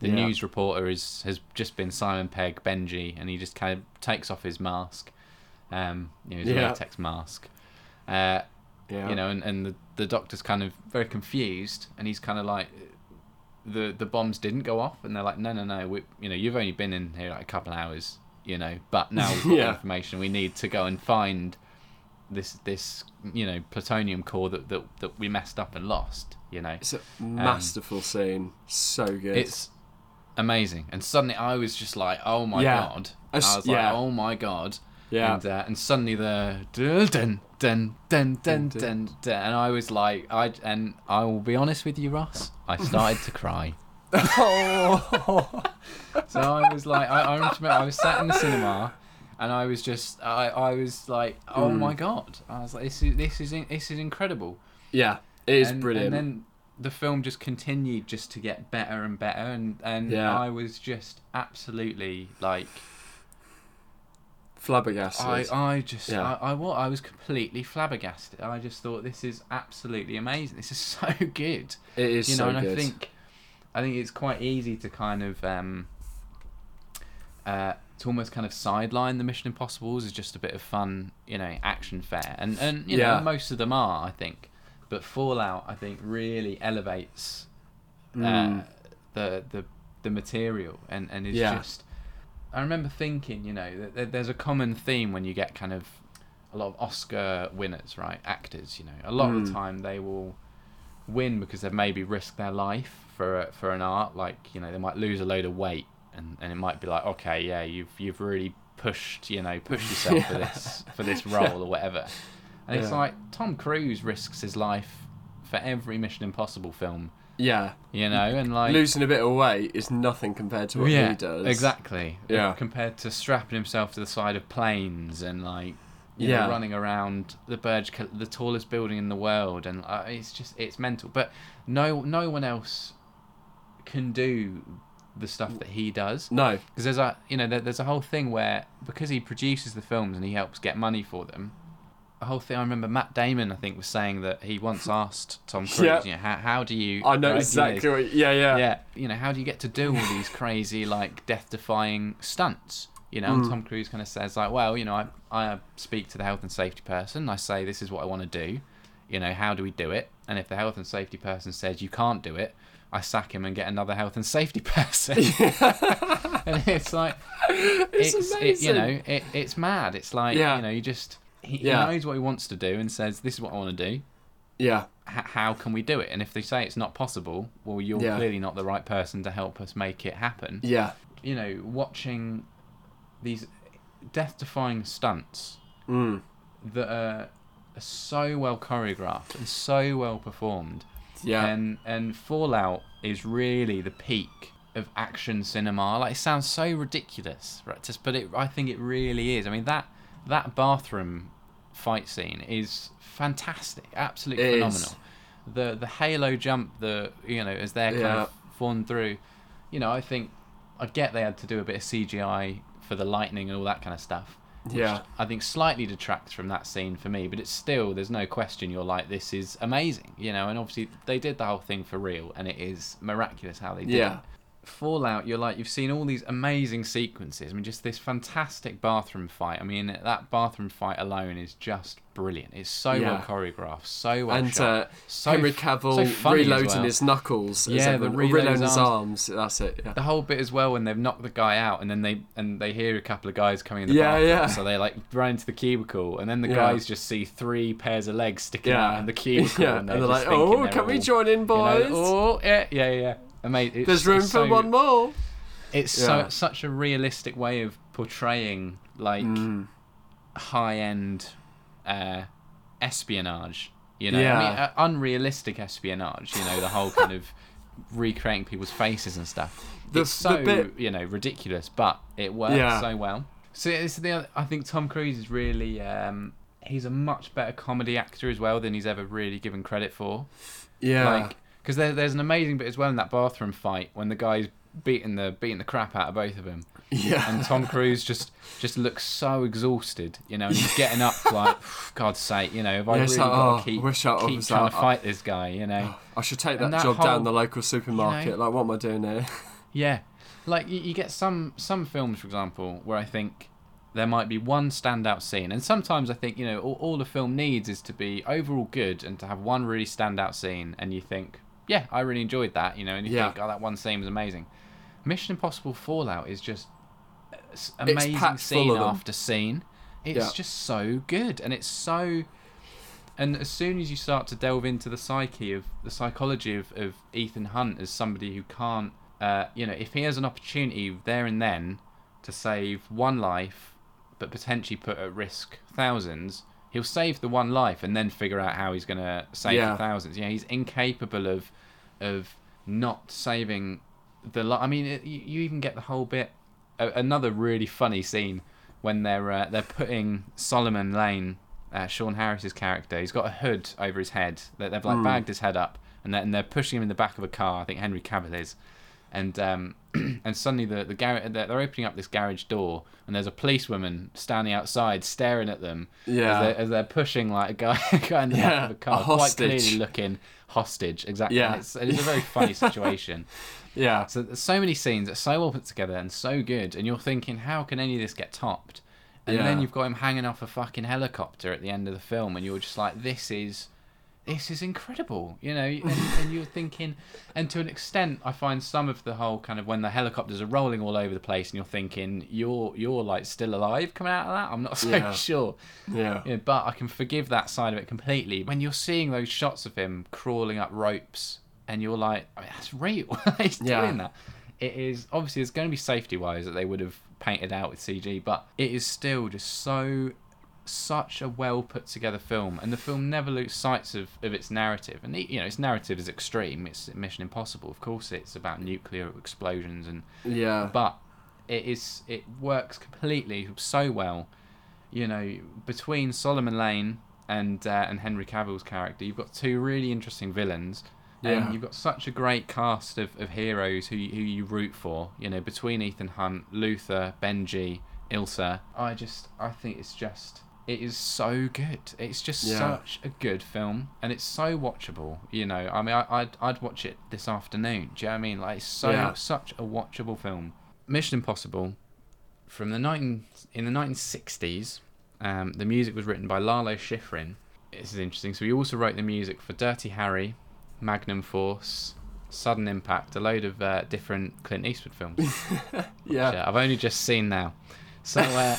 The Yeah. news reporter is has just been Simon Pegg Benji, and he just kind of takes off his mask, um, you know, his Yeah. latex mask. Uh, Yeah. you know, and, and the, the doctor's kind of very confused, and he's kind of like, the the bombs didn't go off, and they're like, no, no, no, we, you know, you've only been in here like a couple of hours, you know, but now we've got Yeah. information, we need to go and find this this you know plutonium core that that, that we messed up and lost, you know. It's a um, masterful scene. So good. It's amazing, and suddenly I was just like, oh my Yeah. god, I was like, yeah. oh my god. Yeah. And, uh, and suddenly the dun dun dun dun dun Dun, and I was like, I and I will be honest with you, Ross, I started to cry. oh. So I was like, I, I remember I was sat in the cinema, and I was just, I, I was like, oh Mm. my god! I was like, this is this is in- this is incredible. yeah, it is and, brilliant. And then the film just continued just to get better and better, and and Yeah. I was just absolutely like, Flabbergasted. I I just Yeah. I, I I was completely flabbergasted. I just thought this is absolutely amazing. This is so good. it is you know, so and good. I think I think it's quite easy to kind of um, uh, to almost kind of sideline the Mission Impossibles as just a bit of fun, you know, action fare, and and you Yeah. know most of them are, I think, but Fallout I think really elevates uh, Mm. the the the material and and is Yeah. just. I remember thinking, you know, that there's a common theme when you get kind of a lot of Oscar winners, right? Actors, you know, a lot of the Mm. time they will win because they've maybe risked their life for a, for an art. Like, you know, they might lose a load of weight, and, and it might be like, okay, yeah, you've you've really pushed, you know, pushed yourself for this for this role or whatever. And it's like Tom Cruise risks his life for every Mission Impossible film, yeah, you know, and like losing a bit of weight is nothing compared to what yeah, he does. Exactly. Yeah. Compared to strapping himself to the side of planes and like you Yeah. know, running around the Burj, the tallest building in the world, and uh, it's just it's mental. But no, no one else can do the stuff that he does No. because there's a you know there, there's a whole thing where because he produces the films and he helps get money for them. Whole thing. I remember Matt Damon, I think, was saying that he once asked Tom Cruise, Yeah. you know, how, how do you? I know right, you exactly what. Yeah, yeah. yeah, you know, how do you get to do all these crazy, like, death-defying stunts? You know, and Mm. Tom Cruise kind of says, like, well, you know, I, I speak to the health and safety person. I say, this is what I want to do. You know, how do we do it? And if the health and safety person says you can't do it, I sack him and get another health and safety person. and it's like, It's it's, it, amazing. you know, it, it's mad. It's like, Yeah. you know, you just, he, Yeah. he knows what he wants to do and says, this is what I want to do Yeah. h- how can we do it? And if they say it's not possible, well, you're Yeah. clearly not the right person to help us make it happen. Yeah. You know, watching these death-defying stunts Mm. that are, are so well choreographed and so well performed, Yeah. and and Fallout is really the peak of action cinema. Like it sounds so ridiculous, right? Just, but it, I think it really is. I mean that that bathroom fight scene is fantastic, absolutely It is. phenomenal. The the halo jump, the you know, as they're kind Yeah. of falling through, you know, I think I get they had to do a bit of CGI for the lightning and all that kind of stuff. which Yeah. I think slightly detracts from that scene for me, but it's still there's no question you're like this is amazing, you know, and obviously they did the whole thing for real and it is miraculous how they did Yeah. it. Fallout, you're like you've seen all these amazing sequences. I mean, just this fantastic bathroom fight. I mean, that bathroom fight alone is just brilliant. It's so well choreographed, so well and shot, uh, so Henry Cavill so reloading well. his knuckles. Yeah, the everyone- or reload reloading his his arms. That's it. Yeah. the whole bit as well when they've knocked the guy out and then they and they hear a couple of guys coming in the Yeah, bathroom, yeah. so they like run into the cubicle and then the Yeah. guys just see three pairs of legs sticking out Yeah. in the cubicle yeah. and they're, they're like, oh, can we join in, you know, boys? oh yeah yeah yeah Amazing. There's room for one more. It's Yeah. so such a realistic way of portraying like Mm. high end uh, espionage. You know, I mean, uh, unrealistic espionage. You know, the whole kind of recreating people's faces and stuff. The- it's so bit- you know ridiculous, but it works Yeah. so well. So it's the other, I think Tom Cruise is really um, he's a much better comedy actor as well than he's ever really given credit for. Yeah. Like, because there, there's an amazing bit as well in that bathroom fight when the guy's beating the beating the crap out of both of them, yeah. and Tom Cruise just just looks so exhausted, you know, and he's getting up like, God's sake, you know, if I Yeah, really like, got oh, to keep, wish I keep was trying like- to fight this guy, you know, oh, I should take that, that job whole- down the local supermarket. Like, what am I doing here? yeah, like you, you get some some films, for example, where I think there might be one standout scene, and sometimes I think you know all, all the film needs is to be overall good and to have one really standout scene, and you think, yeah, I really enjoyed that, you know, and you Yeah. think, oh, that one scene was amazing. Mission Impossible Fallout is just uh, amazing scene after scene. It's Yeah. just so good, and it's so. And as soon as you start to delve into the psyche of the psychology of, of Ethan Hunt as somebody who can't, uh, you know, if he has an opportunity there and then to save one life, but potentially put at risk thousands, he'll save the one life and then figure out how he's going to save Yeah. the thousands. Know, he's incapable of of not saving the li- I mean, it, you, you even get the whole bit. Another really funny scene when they're uh, they're putting Solomon Lane, uh, Sean Harris's character. He's got a hood over his head. They- They've like Mm. bagged his head up, and they're, and they're pushing him in the back of a car. I think Henry Cavill is, and um, and suddenly the the gar- they're they're opening up this garage door, and there's a policewoman standing outside staring at them Yeah. as, they're, as they're pushing like a guy, a guy in the back of a a car, quite clearly looking hostage. Exactly. Yeah. And It's, it's a very funny situation. Yeah. So there's so many scenes that are so well put together and so good, and you're thinking, how can any of this get topped? And Yeah. then you've got him hanging off a fucking helicopter at the end of the film, and you're just like, this is, this is incredible, you know. And, and you're thinking, and to an extent, I find some of the whole kind of when the helicopters are rolling all over the place, and you're thinking, you're you're like still alive coming out of that. I'm not so Yeah. sure. Yeah. Yeah, but I can forgive that side of it completely. When you're seeing those shots of him crawling up ropes, and you're like, I mean, that's real. He's Yeah. doing that. It is obviously there's going to be safety wise that they would have painted out with CG, but it is still just so such a well put together film, and the film never loses sight of, of its narrative. And you know, its narrative is extreme. It's Mission Impossible, of course. It's about nuclear explosions and Yeah. but it is it works completely so well. You know, between Solomon Lane and uh, and Henry Cavill's character, you've got two really interesting villains. Yeah. And you've got such a great cast of, of heroes who you, who you root for. You know, between Ethan Hunt, Luther, Benji, Ilsa. I just I think it's just it is so good. It's just Yeah. such a good film, and it's so watchable. You know, I mean, I, I'd I'd watch it this afternoon. Do you know what I mean? Like, it's so Yeah. such a watchable film. Mission Impossible, from the 19 in the 1960s, um, the music was written by Lalo Schifrin. This is interesting. So he also wrote the music for Dirty Harry, Magnum Force, Sudden Impact, a load of uh, different Clint Eastwood films. Yeah. Yeah, I've only just seen now. So, uh,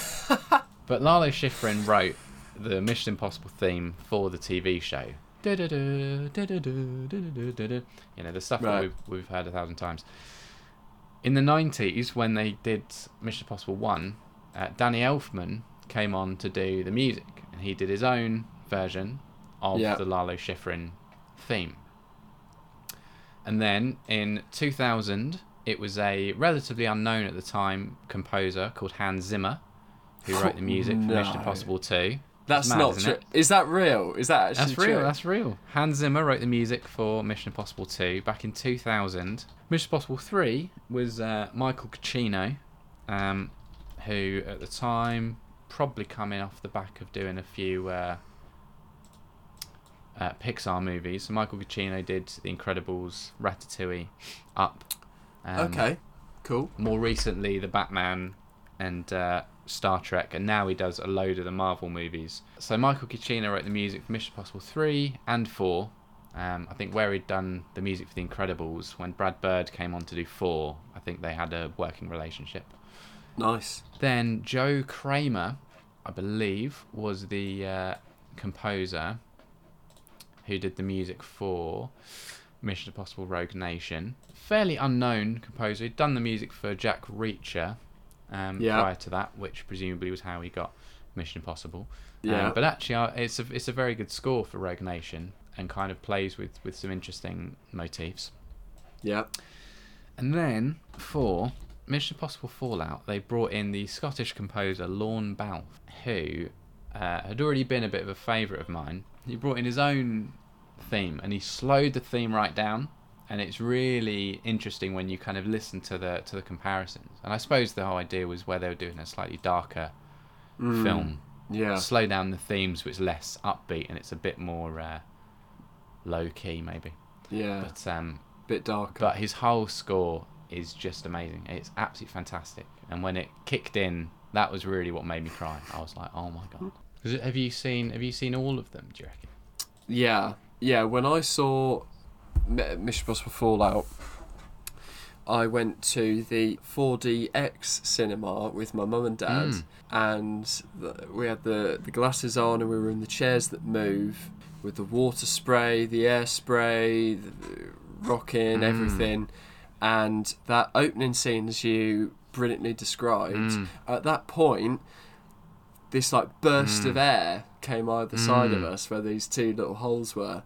but Lalo Schifrin wrote the Mission Impossible theme for the TV show. You know the stuff that we've we've heard a thousand times. In the nineties, when they did Mission Impossible One, uh, Danny Elfman came on to do the music, and he did his own version of Yeah. the Lalo Schifrin theme. And then in 2000, it was a relatively unknown at the time composer called Hans Zimmer who wrote the music for Mission Impossible 2. That's mad, not true. Is that real? Is that actually That's real, true? that's real. Hans Zimmer wrote the music for Mission Impossible 2 back in 2000. Mission Impossible 3 was uh, Michael Giacchino, um, who at the time probably coming off the back of doing a few uh, uh, Pixar movies. So Michael Giacchino did The Incredibles, Ratatouille, Up. um, okay. Cool. more recently the Batman and uh, Star Trek, and now he does a load of the Marvel movies. So Michael Giacchino wrote the music for Mission Impossible three and four. Um, I think where he'd done the music for The Incredibles, when Brad Bird came on to do four, I think they had a working relationship. Nice. Then Joe Kraemer, I believe, was the uh, composer who did the music for Mission Impossible Rogue Nation. Fairly unknown composer. He'd done the music for Jack Reacher um, Yeah. prior to that, which presumably was how he got Mission Impossible. Um, but actually, uh, it's a it's a very good score for Rogue Nation and kind of plays with, with some interesting motifs. Yeah. And then for Mission Impossible Fallout, they brought in the Scottish composer Lorne Balfe, who uh, had already been a bit of a favourite of mine. He brought in his own theme and he slowed the theme right down. And it's really interesting when you kind of listen to the to the comparisons. And I suppose the whole idea was where they were doing a slightly darker Mm. film, Yeah. slow down the themes, which less upbeat and it's a bit more uh, low key, maybe. Yeah. But um, Bit darker. but his whole score is just amazing. It's absolutely fantastic. And when it kicked in, that was really what made me cry. I was like, oh my god. Have you seen Have you seen all of them? Do you reckon? Yeah, yeah. When I saw M- Mission Impossible Fallout, I went to the 4DX cinema with my mum and dad, Mm. and the, we had the, the glasses on, and we were in the chairs that move with the water spray, the air spray, the, the rocking, Mm. everything. And that opening scene, as you brilliantly described, Mm. at that point, this like burst Mm. of air came either side of Mm. us where these two little holes were,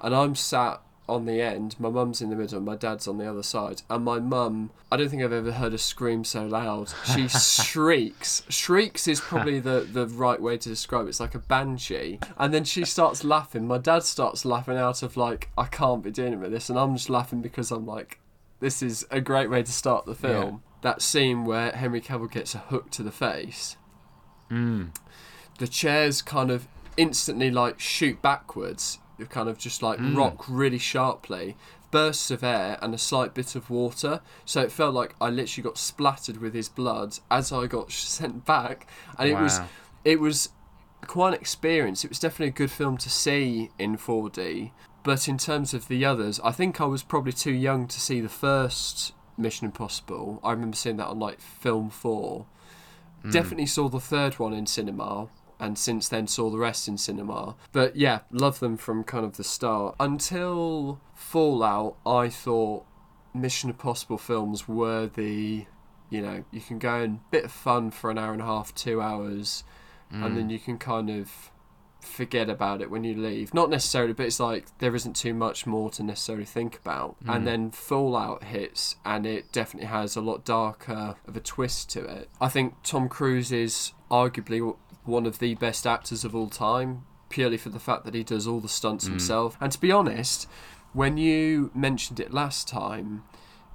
and I'm sat on the end, my mum's in the middle, my dad's on the other side. And my mum, I don't think I've ever heard her scream so loud. She shrieks. Shrieks is probably the, the right way to describe it. It's like a banshee. And then she starts laughing. My dad starts laughing out of like, I can't be dealing with this. And I'm just laughing because I'm like, this is a great way to start the film. That scene where Henry Cavill gets a hook to the face Mm. the chairs kind of instantly like shoot backwards kind of just like Mm. rock really sharply bursts of air and a slight bit of water. So it felt like i literally got splattered with his blood as i got sent back. And it was it was quite an experience. It was definitely a good film to see in 4d but in terms of the others i think i was probably too young to see the first mission impossible. I remember seeing that on like film 4 Mm. Definitely saw the third one in cinema, and since then saw the rest in cinema. But yeah, love them from kind of the start. Until Fallout, I thought Mission Impossible films were the, you know, you can go and bit of fun for an hour and a half, two hours, Mm. and then you can kind of forget about it when you leave. Not necessarily, but it's like there isn't too much more to necessarily think about. Mm. And then Fallout hits, and it definitely has a lot darker of a twist to it. I think Tom Cruise is arguably one of the best actors of all time, purely for the fact that he does all the stunts Mm. himself. And to be honest, when you mentioned it last time,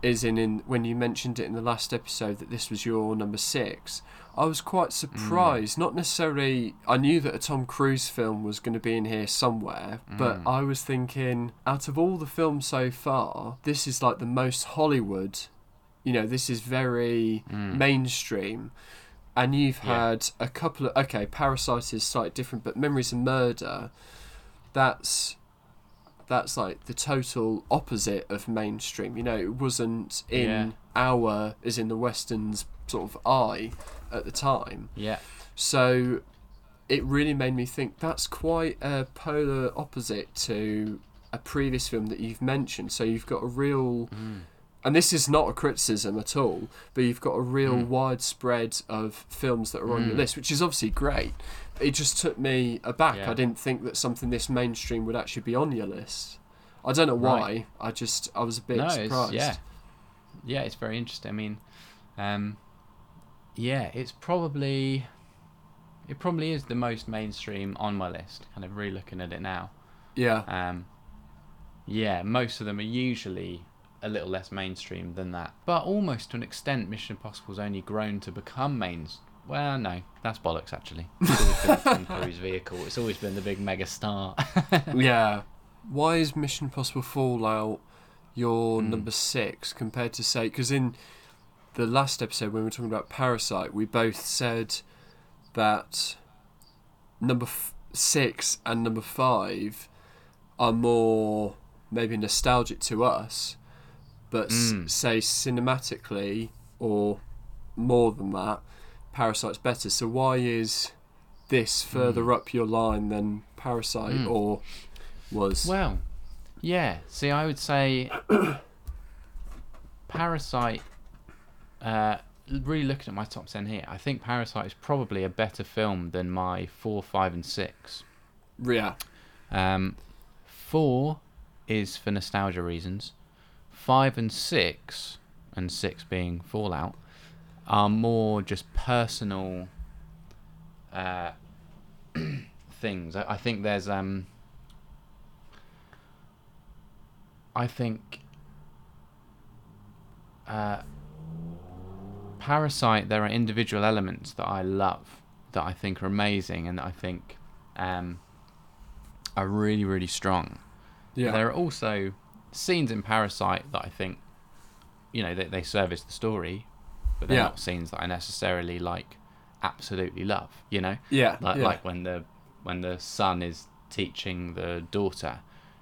is in, in when you mentioned it in the last episode that this was your number six, I was quite surprised. Not necessarily, I knew that a Tom Cruise film was going to be in here somewhere, but Mm. I was thinking, out of all the films so far, this is like the most Hollywood. You know, this is very Mm. mainstream. And you've Yeah. had a couple of okay, Parasite is slightly different, but Memories of Murder, that's that's like the total opposite of mainstream. You know, it wasn't in Yeah. our as in the Western's sort of eye at the time. Yeah. So it really made me think that's quite a polar opposite to a previous film that you've mentioned. So you've got a real Mm. and this is not a criticism at all, but you've got a real Mm. widespread of films that are on your Mm. list, which is obviously great. It just took me aback. Yeah. I didn't think that something this mainstream would actually be on your list. I don't know why. Right. I just I was a bit no, surprised. yeah, yeah, it's very interesting. I mean, um, yeah, it's probably it probably is the most mainstream on my list. Kind of re-looking at it now. Yeah. Um, yeah, most of them are usually a little less mainstream than that, but almost to an extent, Mission Impossible's only grown to become main. Well, no, that's bollocks. Actually, it's always been Tom Cruise vehicle. It's always been the big mega star. yeah. Why is Mission Impossible Fallout your Hmm. number six compared to say? Because in the last episode when we were talking about Parasite, we both said that number f- six and number five are more maybe nostalgic to us, but s- Mm. say cinematically or more than that, Parasite's better. So why is this further Mm. up your line than Parasite Mm. or was? Well, yeah. See, I would say Parasite. Uh, really looking at my top ten here, I think Parasite is probably a better film than my four, five, and six. yeah, Um, four is for nostalgia reasons. Five and six, and six being Fallout, are more just personal uh, things. I, I think there's um. I think. Uh, Parasite, there are individual elements that I love, that I think are amazing, and that I think um, are really, really strong. yeah, There are also scenes in Parasite that I think, you know, they, they service the story, but they're Yeah. not scenes that I necessarily like, absolutely love. You know, yeah, like yeah. like when the when the son is teaching the daughter,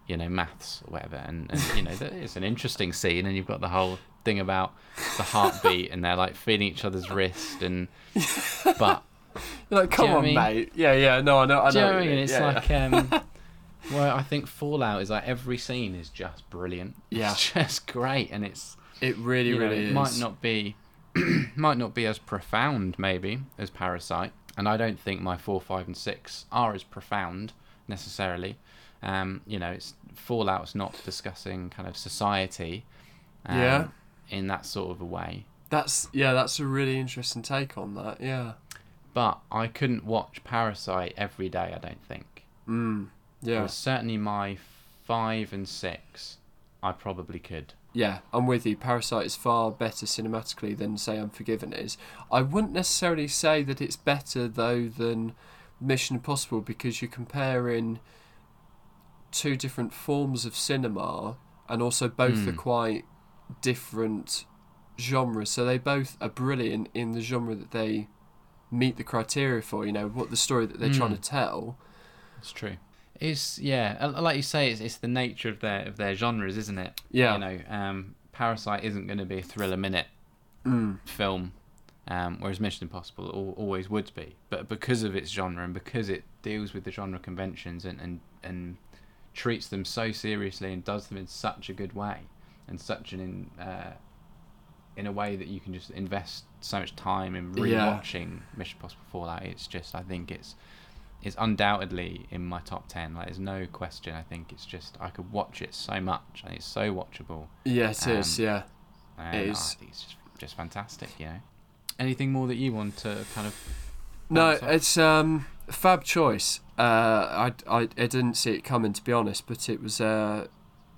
you know, maths or whatever, and, and you know, it's an interesting scene, and you've got the whole thing about the heartbeat, and they're like feeling each other's wrist, and but You're like, come you know on, I mean? mate. Yeah, yeah, no, I know, I know. Do you know what what I mean? It's Yeah, like um well, I think Fallout is like every scene is just brilliant. Yeah. It's just great and it's it really, know, really it is. might not be might not be as profound maybe as Parasite. And I don't think my four, five and six are as profound necessarily. Um, you know, it's Fallout's not discussing kind of society. Um, Yeah. In that sort of a way, That's yeah, that's a really interesting take on that. Yeah. but I couldn't watch Parasite every day. I don't think. Mm. Yeah. Whereas certainly my five and six, I probably could. Yeah, I'm with you. Parasite is far better cinematically than say Unforgiven is. I wouldn't necessarily say that it's better though than Mission Impossible because you're comparing two different forms of cinema and also both are Hmm. quite different genres. So they both are brilliant in the genre that they meet the criteria for, you know, what the story that they're trying Hmm. to tell. It's true. It's yeah, like you say, it's, it's the nature of their of their genres, isn't it? Yeah. You know, um, Parasite isn't going to be a thriller minute Mm. film, um, whereas Mission Impossible al- always would be. But because of its genre and because it deals with the genre conventions and, and, and treats them so seriously and does them in such a good way and such an in uh, in a way that you can just invest so much time in Yeah. rewatching Mission Impossible Fallout. It's just I think it's it's undoubtedly in my top ten. Like there's no question. I think it's just I could watch it so much and it's so watchable. Yeah, it is. Um, yeah. It is. it's just, just fantastic, you know. Anything more that you want to kind of? No, off? it's um fab choice. Uh, I, I I didn't see it coming to be honest, but it was uh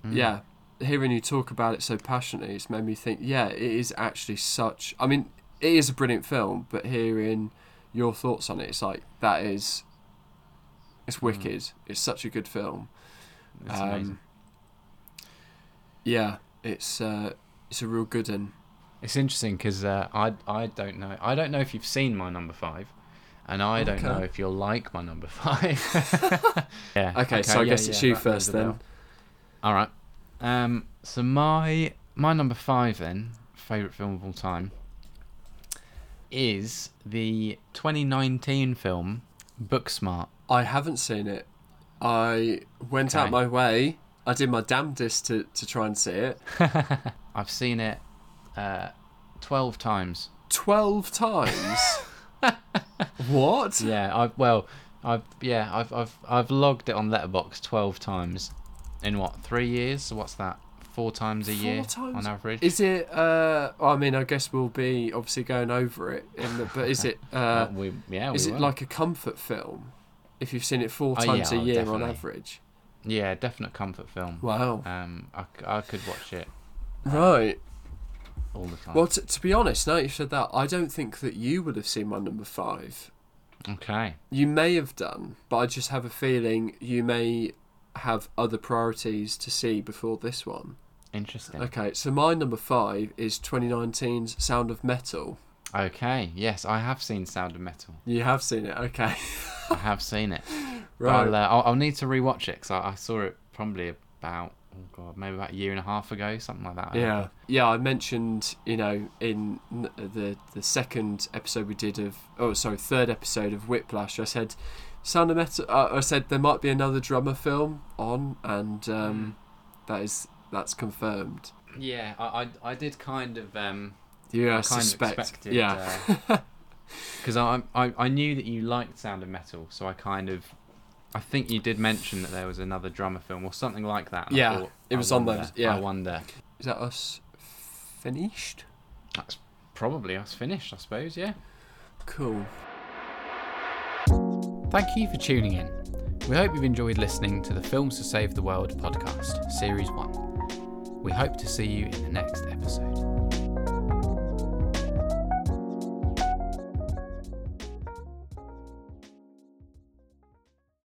Mm. yeah. Hearing you talk about it so passionately, it's made me think. Yeah, it is actually such. I mean, it is a brilliant film, but hearing your thoughts on it, it's like that is. It's Mm. wicked. It's such a good film. It's Um, amazing. Yeah, it's uh, it's a real good one. It's interesting because uh, I I don't know I don't know if you've seen my number five, and I don't know if you'll like my number five. yeah. Okay, so I yeah, guess it's yeah, you first then. All right. Um. So my my number five then favorite film of all time is the 2019 film Booksmart. I haven't seen it. I went out my way. I did my damnedest to, to try and see it. I've seen it uh, 12 times. 12 times? what? Yeah, I've well, I've yeah, I've I've I've logged it on Letterboxd 12 times in what, 3 years? So what's that? 4 times a Four year times? on average. Is it, uh, I mean, I guess we'll be obviously going over it, in the, but is it, uh, Well, we, yeah, is we it will. like a comfort film? If you've seen it four Oh, times yeah, a oh, year on average. Yeah, definite comfort film. Wow. Um, I, c- I could watch it Right. all the time. Well, t- to be honest, now you've said that, I don't think that you would have seen my number five. Okay. You may have done, but I just have a feeling you may have other priorities to see before this one. Interesting. Okay, so my number five is 2019's Sound of Metal. Okay. Yes, I have seen Sound of Metal. You have seen it, okay. I have seen it. right. I'll, uh, I'll, I'll need to rewatch it because I, I saw it probably about oh god maybe about a year and a half ago something like that. yeah, yeah. I mentioned, you know, in the the second episode we did of, oh, sorry, third episode of Whiplash. I said, Sound of Metal. Uh, I said there might be another drummer film on, and um, that is that's confirmed. Yeah, I, I, I did kind of um uh, I suspect, expected yeah, because I, I I knew that you liked Sound of Metal, so I kind of I think you did mention that there was another drummer film or something like that. Yeah, thought, it was on wonder- those- yeah. I wonder. is that us finished? That's probably us finished, I suppose. Yeah. Cool. Thank you for tuning in. We hope you've enjoyed listening to the Films to Save the World podcast, Series 1. We hope to see you in the next episode.